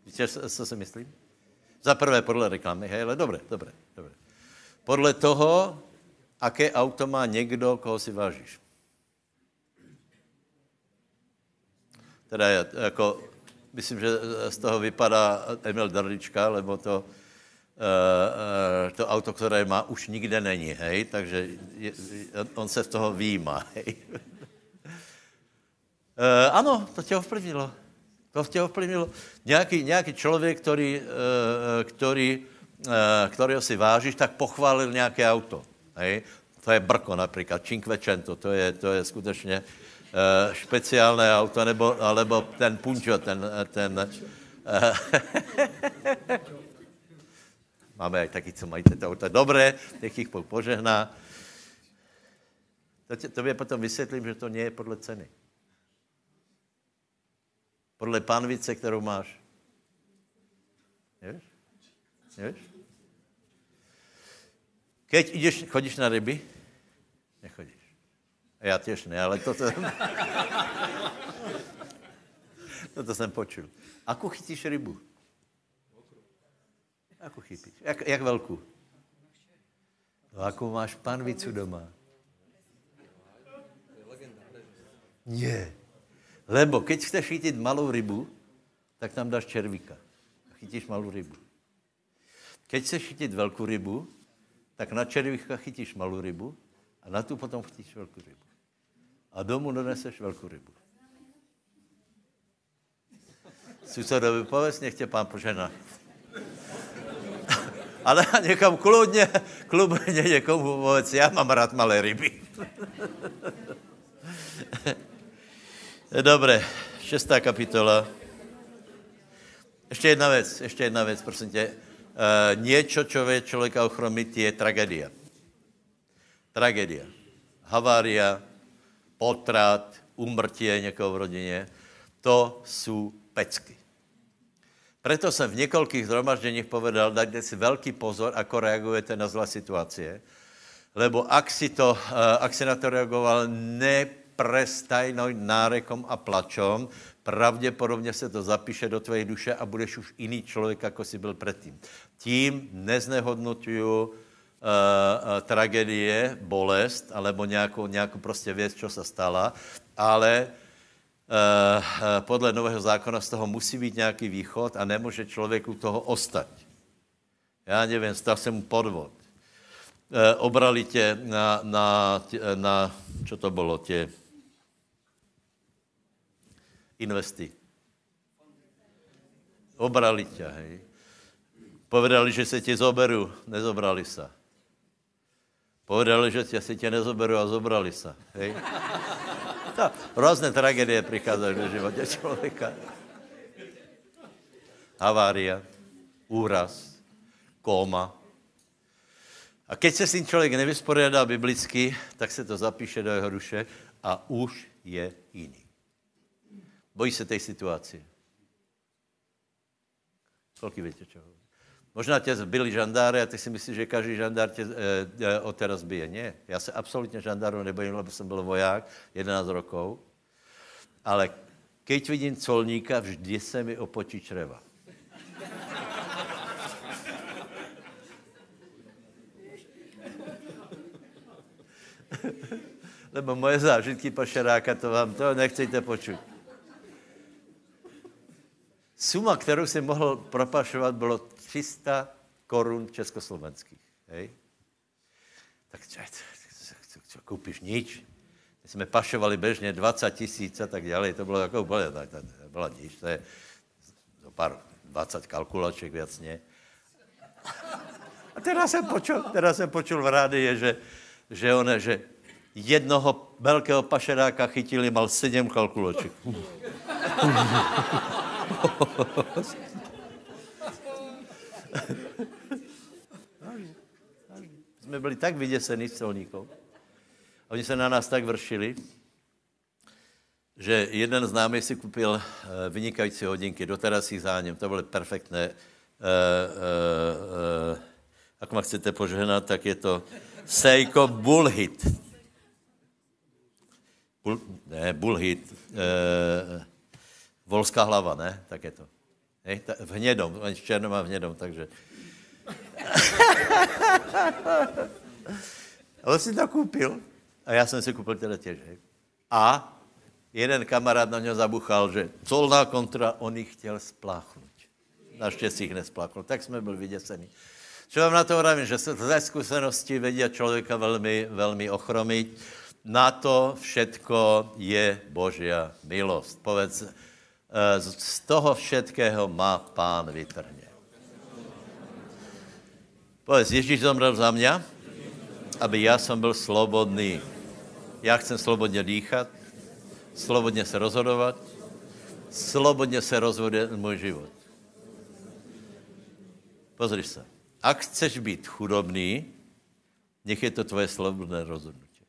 A: Víte, co si myslím? Za prvé podle reklamy, hej, ale dobré, dobré, dobré. Podle toho, aké auto má někdo, koho si vážíš. Teda je, jako, myslím, že z toho vypadá Emil Darlička, lebo to, uh, to auto, které má, už nikde není, hej, takže je, on se v toho výjímá, hej. uh, ano, to tě ovplyvnilo. To tě ovplyvnilo. Nějaký, nějaký člověk, který, uh, který, kterého si vážíš, tak pochválil nějaké auto. Hej? To je Brko například, Cinquecento, to je, to je skutečně uh, speciálné auto, nebo, alebo ten Punčo, ten, ten uh, Máme aj taky, co mají to auto. Dobré, těch jich požehná. To, tě, to potom vysvětlím, že to nie je podle ceny. Podle panvice, kterou máš. Nevíš? Nevíš? Keď jdeš, chodíš na ryby? Nechodíš. Já těž ne, ale toto... toto jsem počul. Ako chytíš rybu? Ako chytíš? Jak, jak velkou? No, jakou máš panvicu doma? Nie. Lebo keď chceš chytit malou rybu, tak tam dáš červíka. Chytíš malou rybu. Keď chceš chytit velkou rybu, tak na červíka chytíš malou rybu a na tu potom chytíš velkou rybu. A domů doneseš velkou rybu. Susedovi povedz, nech tě pán požená. Ale někam kludně, klubně někomu povedz, já mám rád malé ryby. Dobré, šestá kapitola. Ještě jedna věc, ještě jedna věc, prosím tě. Uh, něco, čo vie člověka ochromit, je tragédia. Tragédia. Havária, potrat, umrtie někoho v rodině, to jsou pecky. Proto jsem v několikých zhromažděních povedal, dajte si velký pozor, ako reagujete na zlé situace, lebo ak si, to, uh, ak si na to reagoval neprestajnou nárekom a plačom, pravděpodobně se to zapíše do tvé duše a budeš už jiný člověk, jako jsi byl předtím. Tím neznehodnotuju uh, uh, tragédie, bolest, alebo nějakou, nějakou prostě věc, co se stala, ale uh, podle nového zákona z toho musí být nějaký východ a nemůže člověk u toho ostať. Já nevím, stal se mu podvod. Uh, obrali tě na, na, na, čo to bylo, tě, investy. Obrali tě, hej. Povedali, že se ti zoberu, nezobrali se. Povedali, že tě, si tě nezoberu a zobrali se, hej. To, různé tragédie přicházejí do života člověka. Havária, úraz, kóma. A keď se s tím člověk nevysporiadá biblicky, tak se to zapíše do jeho duše a už je jiný. Bojí se té situaci. Kolik víte, čo Možná tě zbyli žandáry a ty si myslíš, že každý žandár tě e, e, od teraz bije. Ne, já se absolutně žandáru nebojím, lebo jsem byl voják 11 rokov. Ale keď vidím colníka, vždy se mi opotí čreva. Lebo moje zážitky pašeráka, to vám to nechcete počuť. Suma, kterou si mohl propašovat, bylo 300 korun československých. Hej? Tak čo koupíš nič? My jsme pašovali běžně 20 tisíc a tak dále. To bylo jako úplně, to, to, to bylo nič. To je to pár 20 kalkulaček věc, ne? A teda jsem počul, teda jsem počul v rádii, že, že, one, že jednoho velkého pašeráka chytili, mal sedm kalkulaček. Jsme byli tak vyděsení s celníkou. Oni se na nás tak vršili, že jeden z námi si koupil uh, vynikající hodinky, doteraz si záněm, to byly perfektné. Uh, uh, uh, jak ma chcete požehnat, tak je to Seiko Bullhit. Bull, ne, Bullhit. Uh, Volská hlava, ne? Tak je to. Hej, ta, v hnědom, v černom a v hnědom, takže... a on si to koupil a já jsem si koupil teda těž. Hej. A jeden kamarád na něho zabuchal, že colná kontra, on jich chtěl spláchnout. Naštěstí jich nespláchnul. Tak jsme byli vyděsení. Čo vám na to hovorím, že se ze zkušenosti vedí člověka velmi, velmi ochromit. Na to všetko je Božia milost. Povedz, z toho všetkého má pán vytrhně. Povedz, Ježíš zomrel za mě, aby já jsem byl slobodný. Já chcem slobodně dýchat, slobodně se rozhodovat, slobodně se rozhodit můj život. Pozri se. Ak chceš být chudobný, nech je to tvoje slobodné rozhodnutí.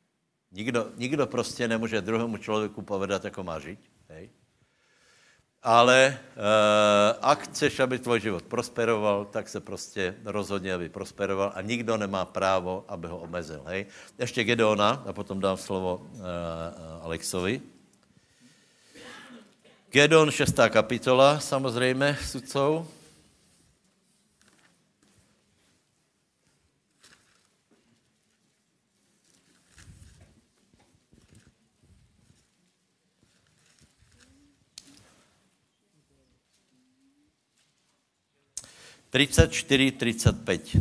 A: Nikdo, nikdo prostě nemůže druhému člověku povedat, jako má žít. Hej? Ale uh, ak chceš, aby tvůj život prosperoval, tak se prostě rozhodně, aby prosperoval a nikdo nemá právo, aby ho omezil. Hej? Ještě Gedeona a potom dám slovo uh, Alexovi. Gedeon, šestá kapitola, samozřejmě, sudcov. 34, 35.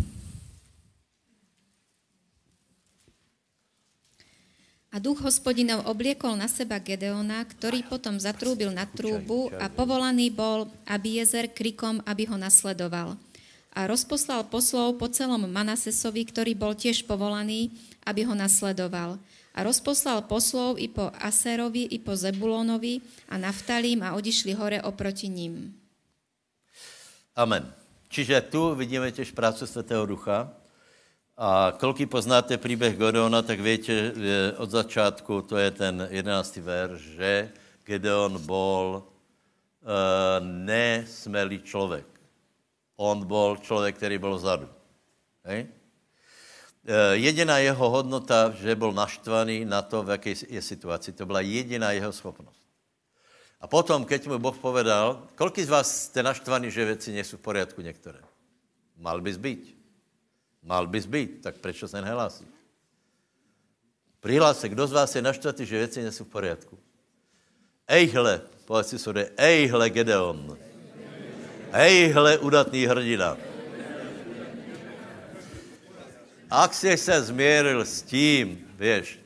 B: A duch hospodinov obliekol na seba Gedeona, ktorý potom zatrúbil na trúbu a povolaný bol, aby jezer krikom, aby ho nasledoval. A rozposlal poslov po celom Manasesovi, ktorý bol tiež povolaný, aby ho nasledoval. A rozposlal poslov i po Aserovi, i po Zebulónovi a Naftalím a odišli hore oproti ním.
A: Amen. Čiže tu vidíme těž prácu Svatého Ducha, a kolky poznáte příběh Gedeona, tak víte od začátku, to je ten jedenáctý verš, že Gedeon bol uh, nesmelý člověk. On byl člověk, který byl vzadu. Hej? Uh, jediná jeho hodnota, že byl naštvaný na to, v jaké je situaci, to byla jediná jeho schopnost. A potom, keď mu Boh povedal, kolik z vás jste naštvaní, že věci nejsou v poriadku některé? Mal bys být. Mal bys být, tak proč se nehlásí? Přihlás se, kdo z vás je naštvatý, že věci nejsou v poriadku? Ejhle, povedz si sobě, ejhle Gedeon. Ejhle udatný hrdina. Ak jsi se změril s tím, uh,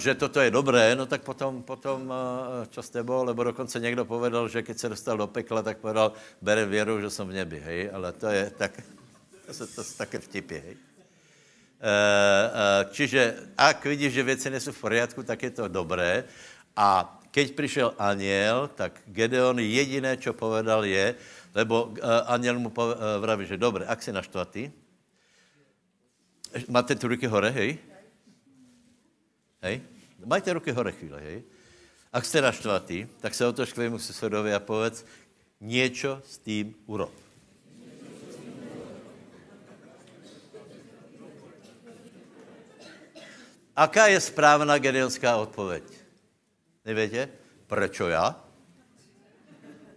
A: že toto je dobré, no tak potom, potom uh, čo s tebou, lebo dokonce někdo povedal, že keď se dostal do pekla, tak povedal, bere věru, že jsem v nebi, hej, ale to je tak, to, to jsou také vtipy, hej. Čiže ak vidíš, že věci nejsou v poriadku, tak je to dobré. A keď přišel aniel, tak Gedeon jediné, čo povedal je, lebo aniel mu vraví, že dobré, ak si naštvatý, máte tu ruky hore, hej? Hej? Majte ruky hore chvíle, hej? Ak jste naštvatý, tak se otoč k svému susedovi a povedz, něco s tím urob. Aká je správná gedeonská odpověď? Nevíte? Proč já?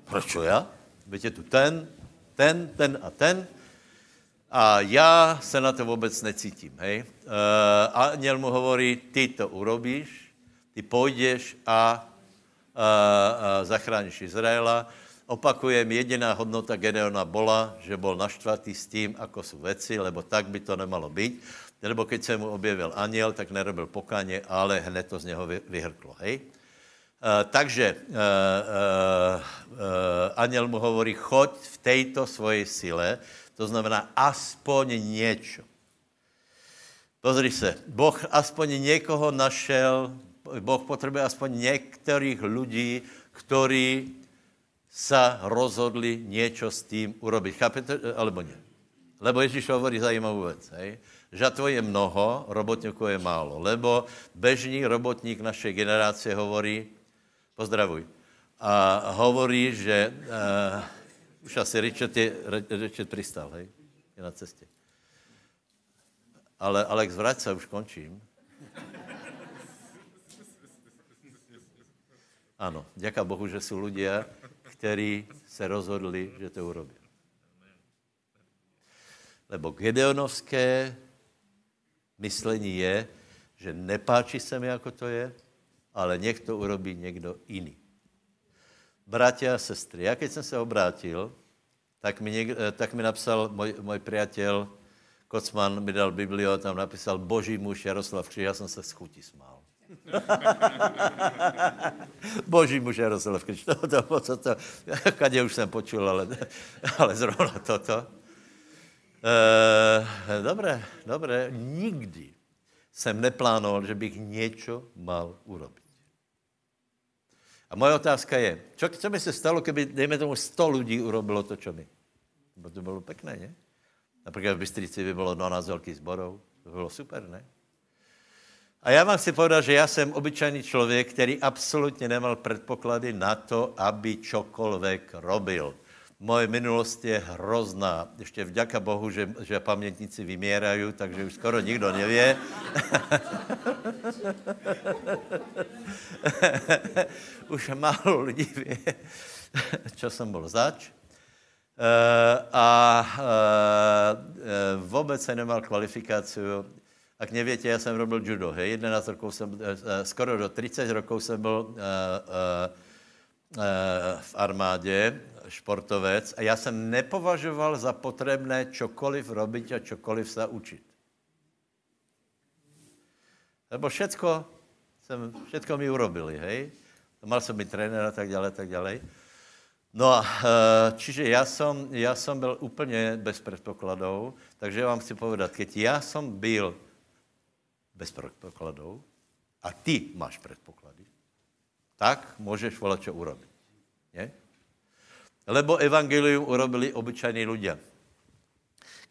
A: Proč já? Víte tu ten, ten, ten a ten. A já se na to vůbec necítím. Hej? Uh, Aniel mu hovorí, ty to urobíš, ty půjdeš a, a, a zachráníš Izraela. Opakujem, jediná hodnota Gedeona bola, že bol naštvatý s tím, ako sú veci, lebo tak by to nemalo být. Nebo keď se mu objevil aniel, tak nerobil pokáně, ale hned to z něho vyhrklo. Hej? Uh, takže uh, uh, uh, aniel mu hovorí, choď v této svojej sile, to znamená aspoň něco. Pozri se, Boh aspoň někoho našel, Boh potřebuje aspoň některých lidí, ktorí sa rozhodli něco s tím urobit. Chápete, alebo ne? Lebo Ježíš hovorí zajímavou věc. Hej? Žatvo je mnoho, robotníků je málo. Lebo bežný robotník našej generácie hovorí, pozdravuj, a hovorí, že uh, už asi Richard, je, Richard pristal, hej? Je na cestě. Ale Alex, vrať se, už končím. Ano, děká Bohu, že jsou lidé, kteří se rozhodli, že to urobí. Lebo Gedeonovské myslení je, že nepáčí se mi, jako to je, ale to urobí někdo jiný. Bratia a sestry, já keď jsem se obrátil, tak mi, něk, eh, tak mi napsal můj, můj priateľ Kocman, mi dal Biblio, tam napísal Boží muž Jaroslav Křiž, já jsem se s chutí smál. Boží muž Jaroslav Křiž, to, to, to, to, to, kadě už jsem počul, ale, ale zrovna toto. E, dobré, dobré, nikdy jsem neplánoval, že bych něco mal urobit. A moje otázka je, čo, co by se stalo, kdyby, dejme tomu, 100 lidí urobilo to, čo my? Bo to bylo pekné, ne? Například v Bystrici by bylo 12 velkých zborů. To bylo super, ne? A já vám chci povedat, že já jsem obyčajný člověk, který absolutně nemal předpoklady na to, aby čokoliv robil. Moje minulost je hrozná. Ještě vďaka Bohu, že, že pamětníci vyměrají, takže už skoro nikdo nevě. už málo lidí ví, čo jsem byl zač. Uh, a uh, vůbec jsem nemal kvalifikaci. Ak nevíte, já jsem robil judo. Hej. 11 rokov jsem, uh, skoro do 30 rokov jsem byl v armádě. Športovec a já jsem nepovažoval za potřebné čokoliv robiť a čokoliv se učit. Lebo všetko, jsem, všetko mi urobili, hej? Mal jsem být trenér a tak dále, tak dále. No a eh, čiže já jsem, já jsem byl úplně bez předpokladů, takže vám chci povedat, keď já jsem byl bez předpokladů a ty máš předpoklady, tak můžeš volat, čo urobit. Nie? Lebo evangelium urobili obyčajní ľudia.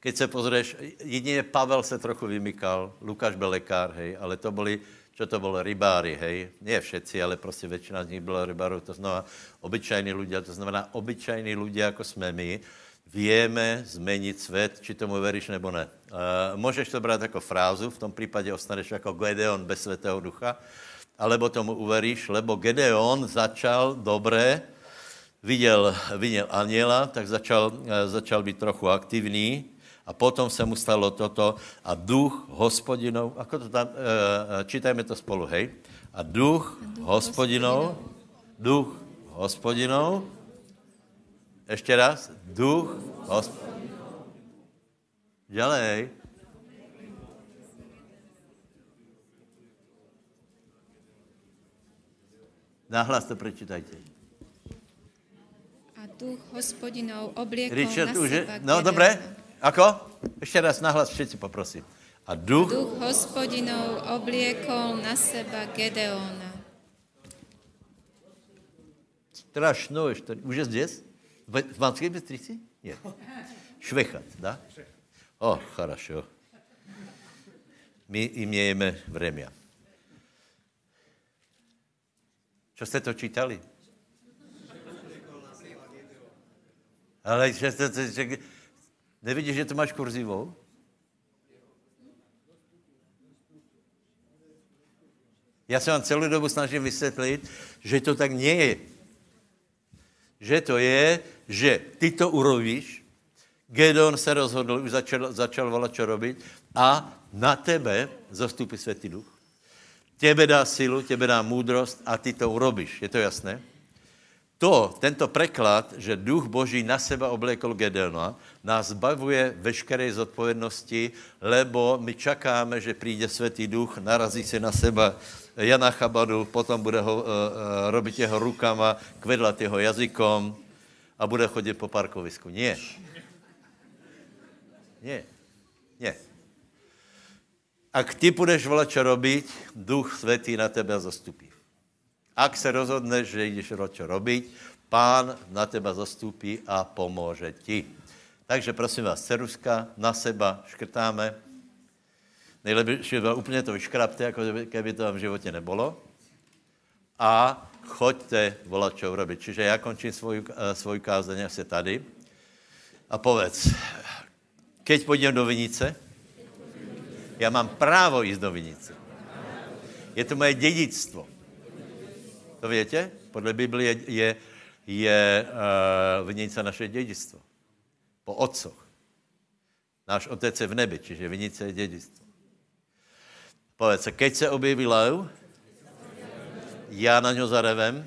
A: Keď se pozřeš, jedině Pavel se trochu vymykal, Lukáš byl lekár, hej, ale to byli, čo to bylo, rybári, hej. Nie všetci, ale prostě většina z nich byla rybárů, to znamená obyčajní ľudia, to znamená obyčajní ľudia, jako jsme my, vieme změnit svět, či tomu veríš nebo ne. Uh, můžeš to brát jako frázu, v tom případě ostaneš jako Gedeon bez svatého ducha, alebo tomu uveríš, lebo Gedeon začal dobré, viděl, viděl aniela, tak začal, uh, začal být trochu aktivní a potom se mu stalo toto a duch hospodinov, ako to tam, uh, čítajme to spolu, hej, a duch, a duch hospodinov, duch hospodinov, ještě raz, duch hospodinov, ďalej, Nahlas to prečítajte
B: A duch hospodinov obliekol
A: Richard,
B: na
A: už je...
B: seba
A: No,
B: Gedeona.
A: dobré. Ako? Ještě raz nahlas všetci poprosím. A duch...
B: Duch hospodinov obliekol na seba Gedeona.
A: Strašno, ještě. Už je здесь? В, в Банской Быстрице? Нет. Švechat, да? О, хорошо. My имеем время. Čo jste to čítali? Ale že že, že, nevidíš, že to máš kurzivou? Já se vám celou dobu snažím vysvětlit, že to tak nie je. Že to je, že ty to urobíš, Gedon se rozhodl, už začal, začal volat, čo robiť, a na tebe zastupí Světý duch. Těbe dá silu, těbe dá můdrost a ty to urobíš. Je to jasné? To, tento preklad, že duch Boží na seba obliekol Gedeona, nás zbavuje veškeré zodpovědnosti, lebo my čakáme, že přijde Světý duch, narazí se na seba Jana Chabadu, potom bude ho, uh, uh, robit jeho rukama, kvedlat jeho jazykom a bude chodit po parkovisku. Nie. Nie. Nie. Ak ty budeš volat, čo robiť, duch světý na tebe zastupí. Ak se rozhodneš, že jdeš čo robiť, pán na teba zastupí a pomůže ti. Takže prosím vás, ceruska, na seba škrtáme. Nejlepší bylo úplně to vyškrapte, jako keby to v životě nebylo. A choďte volat, čo urobiť. Čiže já končím svůj, svůj kázeň asi tady. A povedz, keď půjdem do Vinice, já mám právo jít do Vinice. Je to moje dědictvo. To větě? Podle Biblie je, je, je uh, Vinice naše dědictvo. Po otcoch. Náš otec je v nebi, čiže Vinice je dědictvo. Povedz se, keď se objeví lev, já na něho zarevem,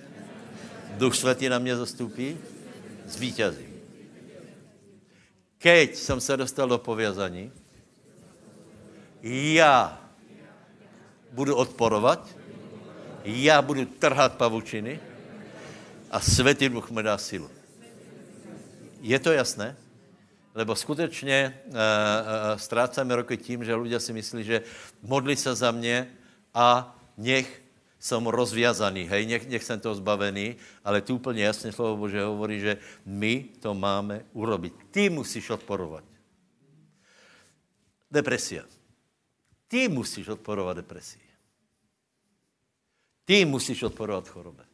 A: Duch Svatý na mě zastupí, zvítězím. Keď jsem se dostal do povězaní, já budu odporovat, já budu trhat pavučiny a Světý Duch mi dá sílu. Je to jasné? Lebo skutečně uh, uh, ztrácíme roky tím, že lidé si myslí, že modli se za mě a nech jsem rozviazaný, hej, nech, nech jsem to zbavený, ale tu úplně jasně slovo Bože hovorí, že my to máme urobit. Ty musíš odporovat. Depresia. Ty musíš odporovat depresii. Ty musíš odporovat chorobe.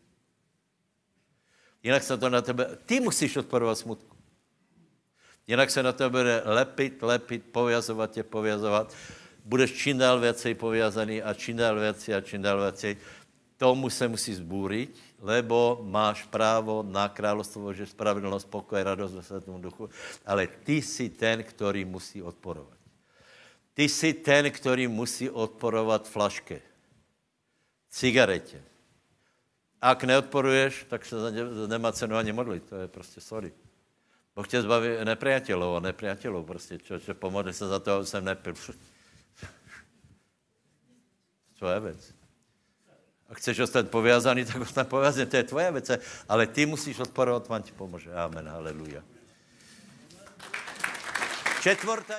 A: Jinak se to na tebe, ty musíš odporovat smutku. Jinak se na tebe bude lepit, lepit, povězovat tě, povězovat. Budeš čím dál věcej povězaný a čím dál věcej a čím dál věcej. Tomu se musí zbůrit, lebo máš právo na královstvo, že spravedlnost, pokoj, radost ve světém duchu, ale ty jsi ten, který musí odporovat. Ty jsi ten, který musí odporovat flaške, cigaretě, Ak neodporuješ, tak se nemá cenu ani modlit. To je prostě sorry. Boh tě zbaví nepriateľov a nepriateľov prostě, čo pomodli se za to, jsem nepil. To je věc. A chceš ostat povězaný, tak ostat povězaný, to je tvoje věc. Ale ty musíš odporovat, vám ti pomůže. Amen, haleluja. Četvrtá...